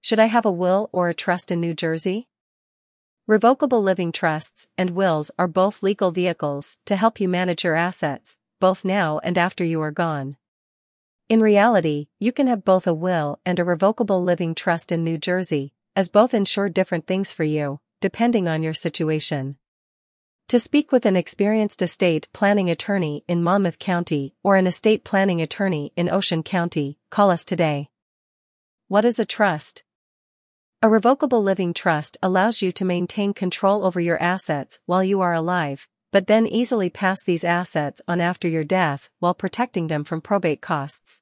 should I have a will or a trust in New Jersey? Revocable living trusts and wills are both legal vehicles to help you manage your assets, both now and after you are gone. In reality, you can have both a will and a revocable living trust in New Jersey, as both ensure different things for you, depending on your situation. To speak with an experienced estate planning attorney in Monmouth County or an estate planning attorney in Ocean County, call us today. What is a trust? A revocable living trust allows you to maintain control over your assets while you are alive, but then easily pass these assets on after your death while protecting them from probate costs.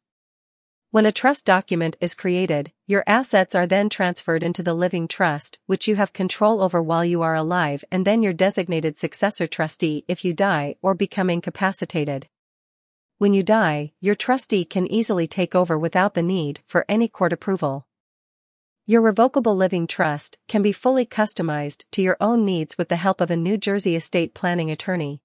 When a trust document is created, your assets are then transferred into the living trust, which you have control over while you are alive and then your designated successor trustee if you die or become incapacitated. When you die, your trustee can easily take over without the need for any court approval. Your revocable living trust can be fully customized to your own needs with the help of a New Jersey estate planning attorney.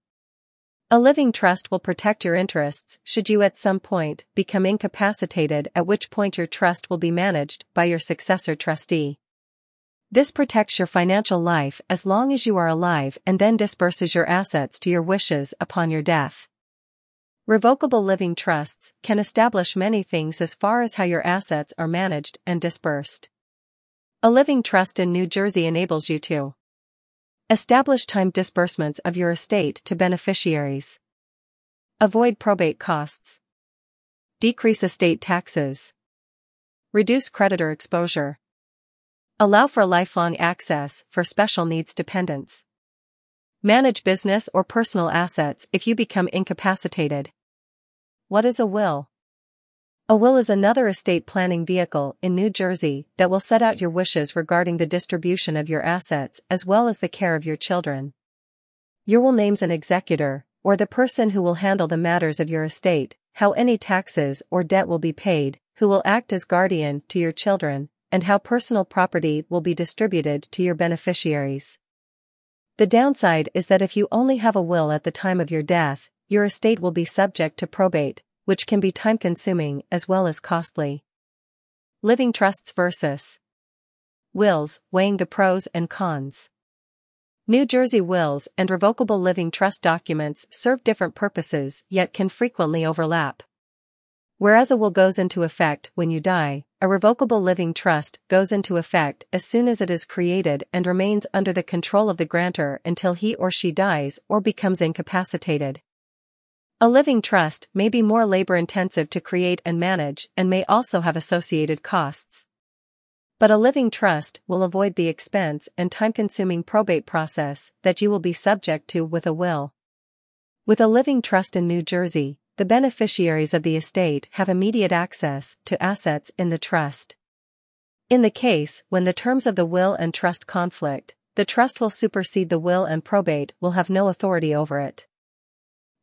A living trust will protect your interests should you at some point become incapacitated at which point your trust will be managed by your successor trustee. This protects your financial life as long as you are alive and then disperses your assets to your wishes upon your death. Revocable living trusts can establish many things as far as how your assets are managed and dispersed. A living trust in New Jersey enables you to establish timed disbursements of your estate to beneficiaries, avoid probate costs, decrease estate taxes, reduce creditor exposure, allow for lifelong access for special needs dependents, manage business or personal assets if you become incapacitated. What is a will? A will is another estate planning vehicle in New Jersey that will set out your wishes regarding the distribution of your assets as well as the care of your children. Your will names an executor, or the person who will handle the matters of your estate, how any taxes or debt will be paid, who will act as guardian to your children, and how personal property will be distributed to your beneficiaries. The downside is that if you only have a will at the time of your death, your estate will be subject to probate, which can be time-consuming as well as costly. Living trusts versus wills, weighing the pros and cons. New Jersey wills and revocable living trust documents serve different purposes yet can frequently overlap. Whereas a will goes into effect when you die, a revocable living trust goes into effect as soon as it is created and remains under the control of the grantor until he or she dies or becomes incapacitated. A living trust may be more labor intensive to create and manage and may also have associated costs. But a living trust will avoid the expense and time consuming probate process that you will be subject to with a will. With a living trust in New Jersey, the beneficiaries of the estate have immediate access to assets in the trust. In the case when the terms of the will and trust conflict, the trust will supersede the will and probate will have no authority over it.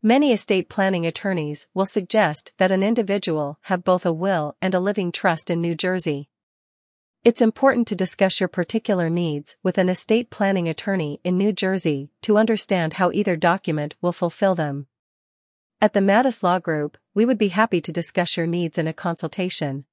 Many estate planning attorneys will suggest that an individual have both a will and a living trust in New Jersey. It's important to discuss your particular needs with an estate planning attorney in New Jersey to understand how either document will fulfill them. At the Matus Law Group, we would be happy to discuss your needs in a consultation.